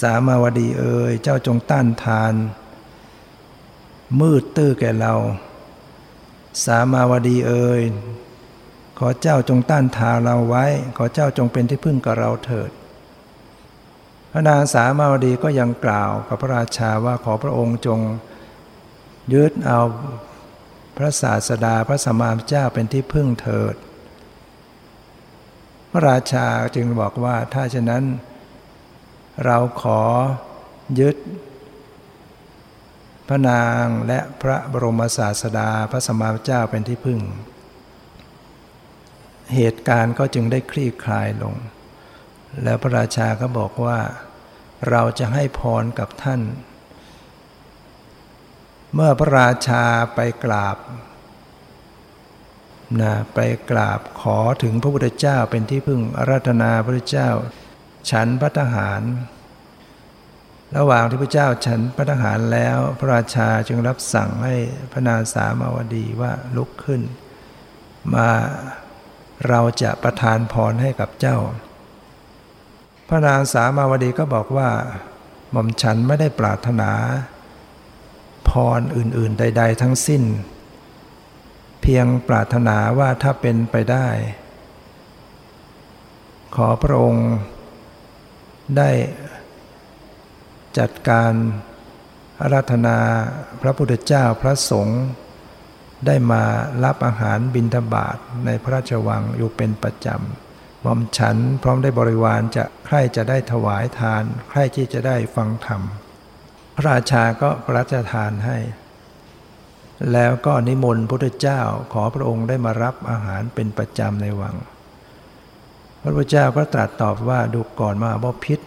สามาวดีเอ่ยเจ้าจงต้านทาน มืดตื้อแก่เรา สามาวดีเอ่ยขอเจ้าจงต้านทาเราไว้ ขอเจ้าจงเป็นที่พึ่งกับเราเถิด พระนางสามาวดีก็ยังกล่าวกับพระราชาว่าขอพระองค์จง ยึดเอาพระศาสดาพระสมมาเจ้าเป็นที่พึ่งเถิด พระราชาจึงบอกว่าถ้าฉะนั้น เราขอยึด พระนางและพระบรมศาสดาพระสมมาเจ้าเป็นที่พึ่ง เหตุการณ์ก็จึงได้คลี่คลายลง แล้วพระราชาก็บอกว่า เราจะให้พรกับท่าน เมื่อพระราชาไปกราบนะไปกราบขอถึงพระพุทธเจ้าเป็นที่พึ่งอาราธนาพระพุทธเจ้า ฉันพระทหาร ระหว่างที่พระเจ้าฉันพระทหารแล้ว พระราชาจึงรับสั่งให้พระนางสามาวดีว่าลุกขึ้น มาเราจะประทานพรให้กับเจ้า พระนางสามาวดีก็บอกว่า หม่อมฉันไม่ได้ปรารถนา พรอื่นๆใด ๆ ทั้งสิ้น เพียงปรารถนาว่าถ้าเป็นไปได้ ขอพระองค์ได้ จัดการอาราธนาพระพุทธเจ้าพระสงฆ์ได้มารับอาหารบิณฑบาตในพระราชวังอยู่เป็นประจำหม่อมฉันพร้อมได้บริวารจะใครจะได้ถวายทาน ใครที่จะได้ฟังธรรม พระราชาก็พระราชทานให้ แล้วก็นิมนต์พระพุทธเจ้าขอพระองค์ได้มารับอาหารเป็นประจำในวัง พระพุทธเจ้าก็ตรัสตอบว่าดูก่อนมาบพิษ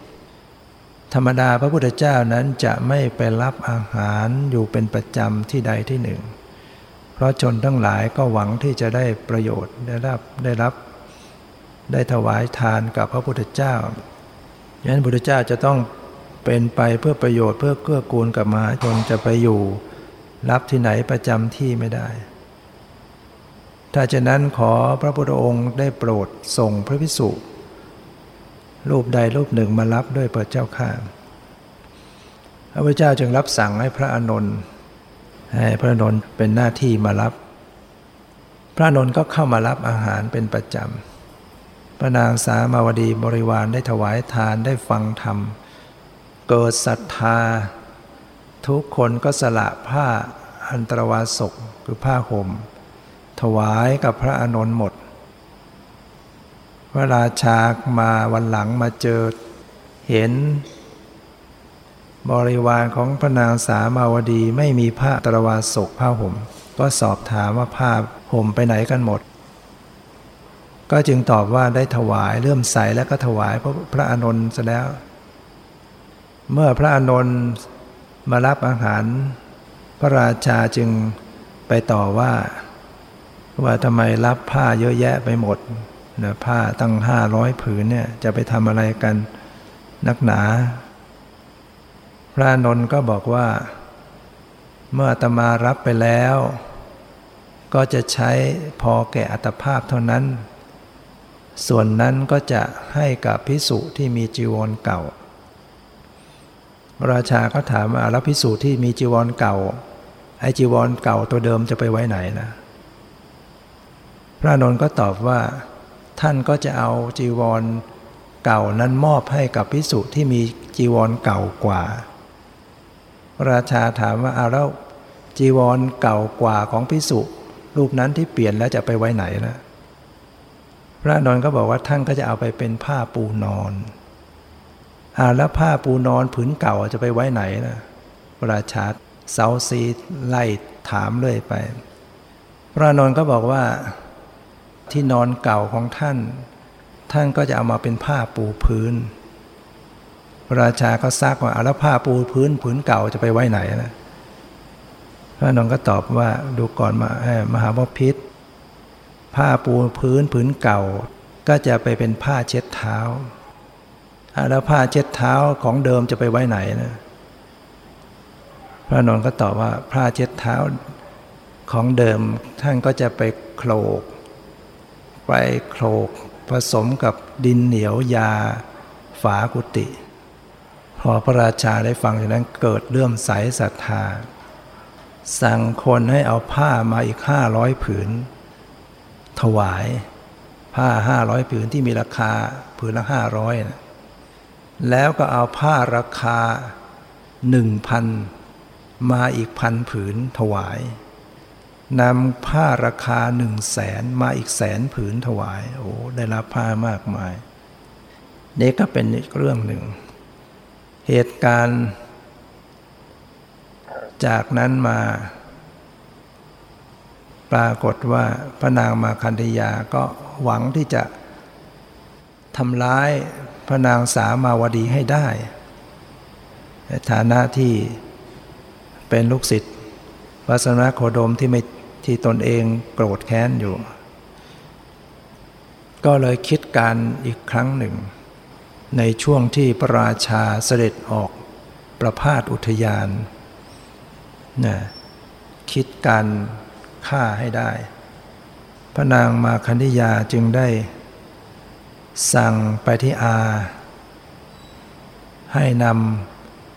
ธรรมดาพระพุทธเจ้านั้นจะไม่ไปรับอาหารอยู่เป็นประจำที่ใดที่หนึ่ง เพราะชนทั้งหลายก็หวังที่จะได้ประโยชน์ได้รับได้รับได้ถวายทานกับพระพุทธเจ้าดังนั้นพระพุทธเจ้าจะต้องเป็นไปเพื่อประโยชน์เพื่อเกื้อกูลกับมหาชนจะไปอยู่ รับที่ไหนประจำที่ไม่ได้ ถ้าฉะนั้นขอพระพุทธองค์ได้โปรดส่งพระพิสุ รูปใดรูปหนึ่งมารับด้วยพระเจ้าข้าพระพุทธเจ้าจึงรับสั่งให้พระอานนท์ให้พระอานนท์เป็นหน้าที่มารับ พระอานนท์ก็เข้ามารับอาหารเป็นประจำพระนางสามาวดีบริวารได้ถวายทานได้ฟังธรรม เกิดศรัทธา ทุกคนก็สละผ้าอันตรวาสกคือผ้าห่ม ถวายกับพระอานนท์หมด พระราชามาวันหลังมาเจอ เห็น บริวารของพระนางสามาวดีไม่มีผ้าตรวาสกผ้าห่ม ก็สอบถามว่าผ้าห่มไปไหนกันหมด ก็จึงตอบว่าได้ถวายเริ่มใสแล้วก็ถวายพระพระอานนท์ซะแล้ว เมื่อพระอานนท์มารับอาหาร พระราชาจึงไปต่อว่า ว่าทำไมรับผ้าเยอะแยะไปหมด นะผ้าตั้งห้าร้อยผืนเนี่ยจะไปทำอะไรกันนักหนา พระนนท์ก็บอกว่า เมื่อตมารับไปแล้ว ก็จะใช้พอแก่อัตภาพเท่านั้น ส่วนนั้นก็จะให้กับพิสุที่มีจีวรเก่า ราชาก็ถามว่าแล้วพิสุที่มีจีวรเก่าไอ้จีวรเก่าตัวเดิมจะไปไว้ไหนนะพระนนท์ก็ตอบว่า ท่านก็จะเอาจีวรเก่านั้นมอบให้กับพิสุที่มีจีวรเก่ากว่า ราชาถามว่าเอาแล้วจีวรเก่ากว่าของพิสุรูปนั้นที่เปลี่ยนแล้วจะไปไว้ไหนล่ะ พระนอนก็บอกว่าท่านก็จะเอาไปเป็นผ้าปูนอนอาแล้วผ้าปูนอนผืนเก่าจะไปไว้ไหนล่ะ ราชาเซาซีไล่ถามเลยไป พระนอนก็บอกว่า ที่นอนเก่าของท่าน ท่านก็จะเอามาเป็นผ้าปูพื้น พระราชาก็ซักว่าเอาแล้วผ้าปูพื้นผืนเก่าจะไปไว้ไหนนะพระนองก็ตอบว่าดูก่อนมามหาบพิษผ้าปูพื้นผืนเก่า ก็จะไปเป็นผ้าเช็ดเท้าแล้วผ้าเช็ดเท้าของเดิมจะไปไว้ไหนนะพระนนท์ก็ตอบว่าผ้าเช็ดเท้าของเดิมท่านก็จะไปโคลก ไปโคลกผสมกับดินเหนียวยาฝากุฏิพอพระราชาได้ฟังจากนั้นเกิดเลื่อมใสศรัทธา สั่งคนให้เอาผ้ามาอีกห้าร้อยผืน ถวายผ้าห้าร้อยผืนที่มีราคาผืนละห้าร้อยนะแล้วก็เอาผ้าราคาหนึ่งพันมาอีกพันผืนถวาย นำผ้าราคาหนึ่งแสนมาอีกแสนผืนถวาย โอ้ได้รับผ้ามากมาย นี่ก็เป็นเรื่องหนึ่ง เหตุการณ์ จากนั้นมา ปรากฏว่าพระนางมาคันธยาก็หวังที่จะทำร้ายพระนางสามาวดีให้ได้ในฐานะที่เป็นลูกศิษย์วัสนาโคดมที่ไม่ ที่ตนเองโกรธแค้นอยู่ ก็เลยคิดการอีกครั้งหนึ่ง ในช่วงที่พระราชาเสด็จออกประพาสอุทยานนะคิดการฆ่าให้ได้ พระนางมาคันธิยาจึงได้ สั่งไปที่อา ให้น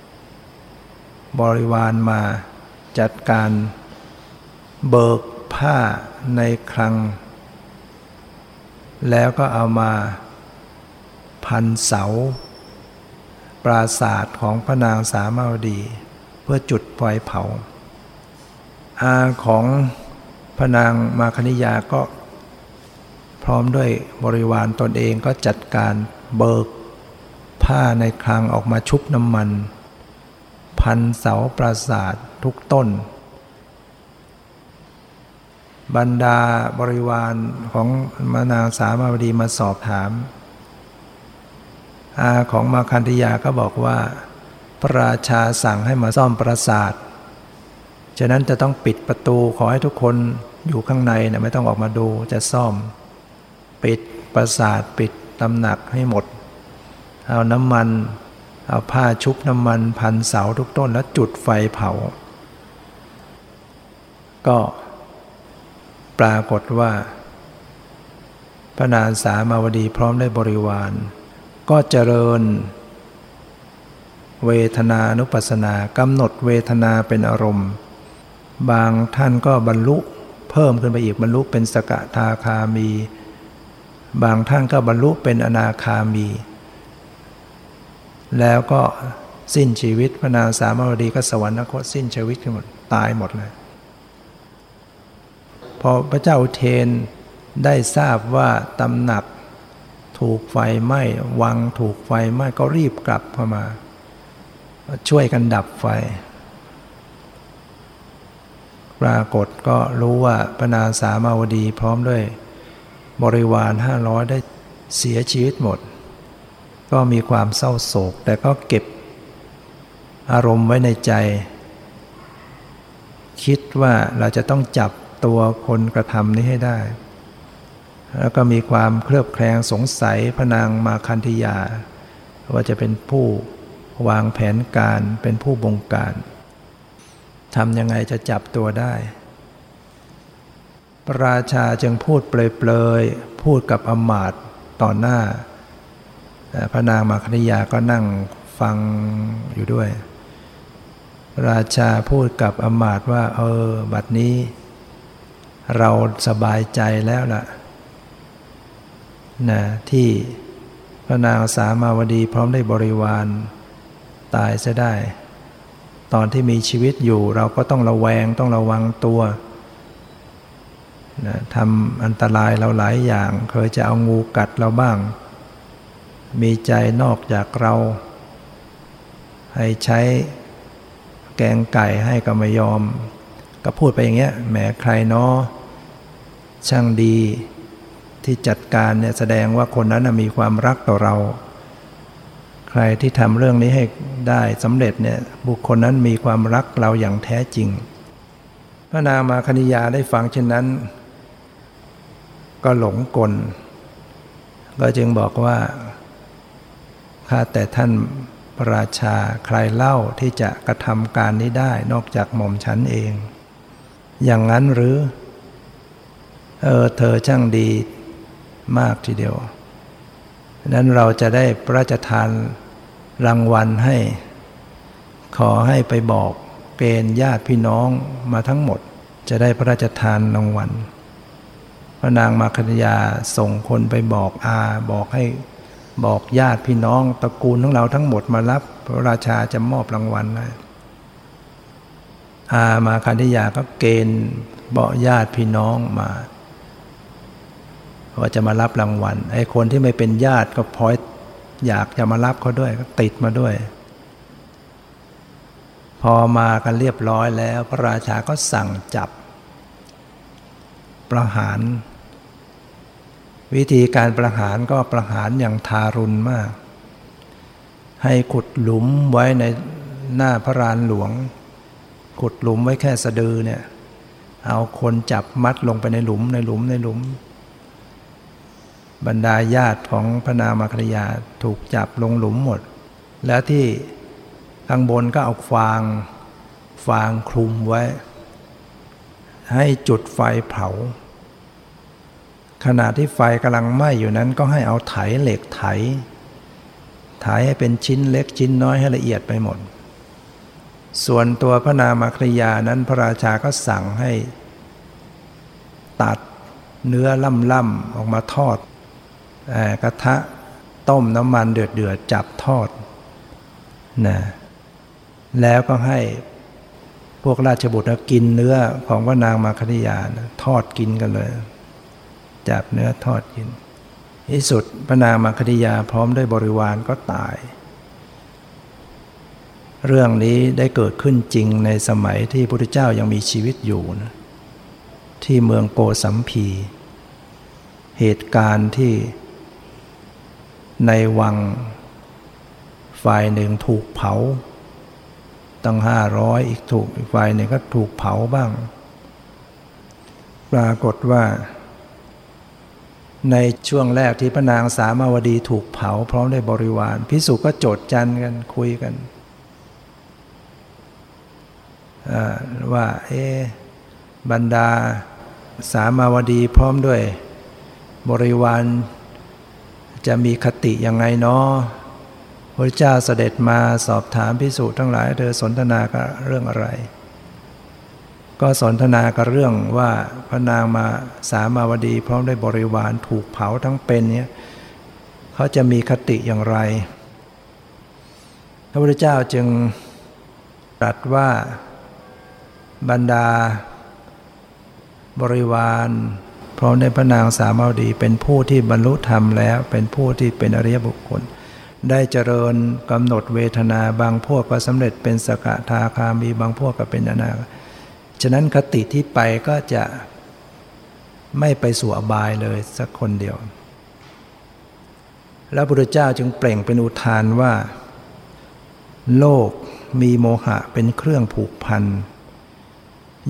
ำบริวารมาจัดการ เบิกผ้าในคลัง แล้วก็เอามาพันเสา ปราศาสตร์ของพระนางสามาวดี เพื่อจุดไฟเผา อาของพระนางมาคณิยาก็พร้อมด้วยบริวารตนเองก็จัดการเบิกผ้าในคลังออกมาชุบน้ำมัน พันเสาปราศาสตร์ทุกต้น บรรดาบริวารของมานางสามาวดีมาสอบถามอาของมาคันธยาก็บอกว่า พระราชาสั่งให้มาซ่อมปราสาท ฉะนั้นจะต้องปิดประตูขอให้ทุกคนอยู่ข้างในนะไม่ต้องออกมาดูจะซ่อม ปิดปราสาทปิดตำหนักให้หมด เอาน้ำมันเอาผ้าชุบน้ำมันพันเสาทุกต้นแล้วจุดไฟเผา ก็ ปรากฏว่า พระนางสามาวดีพร้อมได้บริวาร ก็เจริญ เวทนานุปัสสนากำหนดเวทนาเป็นอารมณ์ บางท่านก็บรรลุเพิ่มขึ้นไปอีกบรรลุเป็นสกทาคามี บางท่านก็บรรลุเป็นอนาคามี แล้วก็สิ้นชีวิตพระนางสามาวดีก็สวรรคตสิ้นชีวิตหมดตายหมดเลย พอพระเจ้าเทนได้ทราบว่าตำหนักถูกไฟไหม้วังถูกไฟไหม้ก็รีบกลับเข้ามา ช่วยกันดับไฟ ปรากฏก็รู้ว่าพระนางสามาวดีพร้อมด้วย บริวารห้าร้อยได้เสียชีวิตหมด ก็มีความเศร้าโศก แต่ก็เก็บอารมณ์ไว้ในใจ คิดว่าเราจะต้องจับ ตัวคนกระทำนี้ให้ได้ แล้วก็มีความเคลือบแคลงสงสัยพนางมาคันธยา ว่าจะเป็นผู้วางแผนการเป็นผู้บงการทำยังไงจะจับตัวได้ พระราชาจึงพูดเปลยๆ พูดกับอมาตต่อหน้า พระนางมาคณิยาก็นั่งฟังอยู่ด้วย ราชาพูดกับอมาตว่า เออ บัดนี้ เราสบายใจแล้วล่ะนะที่พระนางสามาวดีพร้อมได้บริวาร ตายจะได้ ตอนที่มีชีวิตอยู่เราก็ต้องระแวงต้องระวังตัวนะทำอันตรายเราหลายอย่าง เคยจะเอางูกัดเราบ้าง มีใจนอกจากเรา ให้ใช้แกงไก่ให้ก็ไม่ยอม ก็พูดไปอย่างเงี้ยแหมใครเนาะ ช่างดีที่จัดการเนี่ยแสดงว่าคนนั้นมีความรักต่อเรา ใครที่ทำเรื่องนี้ให้ได้สำเร็จเนี่ยบุคคลนั้นมีความรักเราอย่างแท้จริง พระนางมาคณิยาได้ฟังเช่นนั้น ก็หลงกล ก็จึงบอกว่าข้าแต่ท่านพระราชาใครเล่าที่จะกระทำการนี้ได้นอกจากหม่อมฉันเอง อย่างนั้นหรือ เออเธอช่างดีมากทีเดียวนั้นเราจะได้พระราชทานรางวัลให้ ขอให้ไปบอกเกณฑ์ญาติพี่น้องมาทั้งหมด จะได้พระราชทานรางวัลพระนางมาคณยาส่งคนไปบอกอาบอกให้บอกญาติพี่น้องตระกูลของเราทั้งหมดมารับ พระราชาจะมอบรางวัลให้อามาคันธยาก็เกณฑ์เบอกญาติพี่น้องมา ว่าจะมารับรางวัลไอ้คนที่ไม่เป็นญาติก็พอยอยากจะมารับเขาด้วยก็ติดมาด้วย พอมากันเรียบร้อยแล้ว พระราชาก็สั่งจับ ประหาร วิธีการประหารก็ประหารอย่างทารุณมาก ให้ขุดหลุมไว้ในหน้าพระรานหลวง ขุดหลุมไว้แค่สะดือเนี่ย เอาคนจับมัดลงไปในหลุมในหลุมในหลุม บรรดาญาติของพระนามาครยาถูกจับลงหลุมหมด แล้วที่ข้างบนก็เอาฟางฟางคลุมไว้ ให้จุดไฟเผา ขณะที่ไฟกำลังไหม้อยู่นั้นก็ให้เอาไถเหล็กไถ ไถให้เป็นชิ้นเล็กชิ้นน้อยให้ละเอียดไปหมด ส่วนตัวพระนามาคริยานั้นพระราชาก็สั่งให้ ตัดเนื้อล่ำๆออกมาทอด กระทะต้มน้ำมันเดือดๆจับทอดนะแล้วก็ให้พวกราชบุตรกินเนื้อของพระนางมาคณิยานะทอดกินกันเลย จับเนื้อทอดกินที่สุดพระนางมาคณิยาพร้อมด้วยบริวารก็ตาย เรื่องนี้ได้เกิดขึ้นจริงในสมัยที่พระพุทธเจ้ายังมีชีวิตอยู่นะที่เมืองโกสัมพี เหตุการณ์ที่ ในวัง ฝ่ายหนึ่งถูกเผา ตั้งห้าร้อยอีกถูกอีกฝ่ายหนึ่งก็ถูกเผาบ้าง ปรากฏว่า ในช่วงแรกที่พระนางสามาวดีถูกเผา พร้อมด้วยบริวารพิสุก็โจดจันกันคุยกันว่าเอบรรดาสามาวดีพร้อมด้วยบริวาร จะมีคติยังไงเนาะพระเจ้าเสด็จมาสอบถามพิสูจน์ทั้งหลาย เธอสนทนากับเรื่องอะไร ก็สนทนากับเรื่องว่าพระนางมาสามาวดี พร้อมด้วยบริวารถูกเผาทั้งเป็นเนี่ยเขาจะมีคติอย่างไร พระพุทธเจ้าจึงตรัสว่าบรรดาบริวาร พร้อมในพระนางสามาวดีเป็นผู้ที่บรรลุธรรมแล้ว เป็นผู้ที่เป็นอริยบุคคล ได้เจริญกำหนดเวทนาบางพวกก็สำเร็จเป็นสกทาคามีบางพวกก็เป็นอนาฉะนั้นคติที่ไปก็จะไม่ไปสู่อบายเลยสักคนเดียว แล้วพระพุทธเจ้าจึงเปล่งเป็นอุทานว่า โลกมีโมหะเป็นเครื่องผูกพัน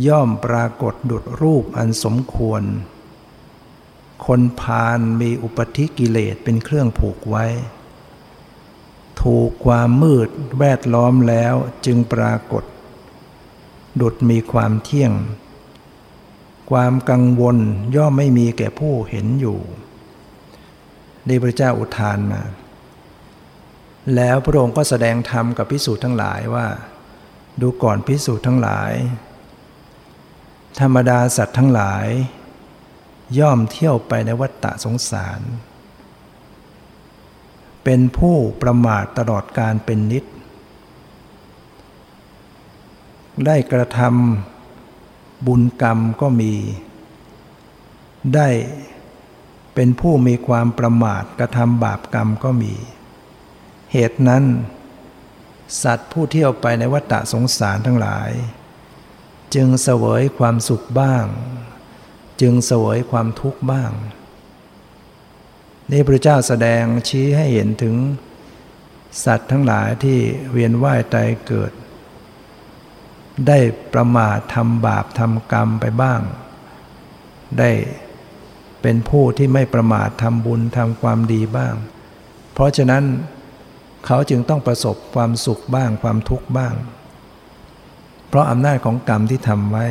ย่อมปรากฏดุดรูปอันสมควร คนพาลมีอุปธิกิเลสเป็นเครื่องผูกไว้ ถูกความมืดแวดล้อมแล้วจึงปรากฏ ดุดมีความเที่ยง ความกังวลย่อมไม่มีแก่ผู้เห็นอยู่นี่พระเจ้าอุทานมา แล้วพระองค์ก็แสดงธรรมกับพิสูจน์ทั้งหลายว่า ดูก่อนพิสูจน์ทั้งหลาย ธรรมดาสัตว์ทั้งหลาย ย่อมเที่ยวไปในวัฏฏะสงสาร เป็นผู้ประมาทตลอดการเป็นนิด ได้กระทำบุญกรรมก็มี ได้เป็นผู้มีความประมาทกระทำบาปกรรมก็มี เหตุนั้น สัตว์ผู้เที่ยวไปในวัฏฏะสงสารทั้งหลาย จึงเสวยความสุขบ้าง จึงเสวยความทุกข์บ้าง นี่พระเจ้าแสดงชี้ให้เห็นถึง สัตว์ทั้งหลายที่เวียนว่ายตายเกิด ได้ประมาททำบาปทำกรรมไปบ้าง ได้เป็นผู้ที่ไม่ประมาททำบุญทำความดีบ้าง เพราะฉะนั้นเขาจึงต้องประสบความสุขบ้างความทุกข์บ้าง เพราะอำนาจของกรรมที่ทำไว้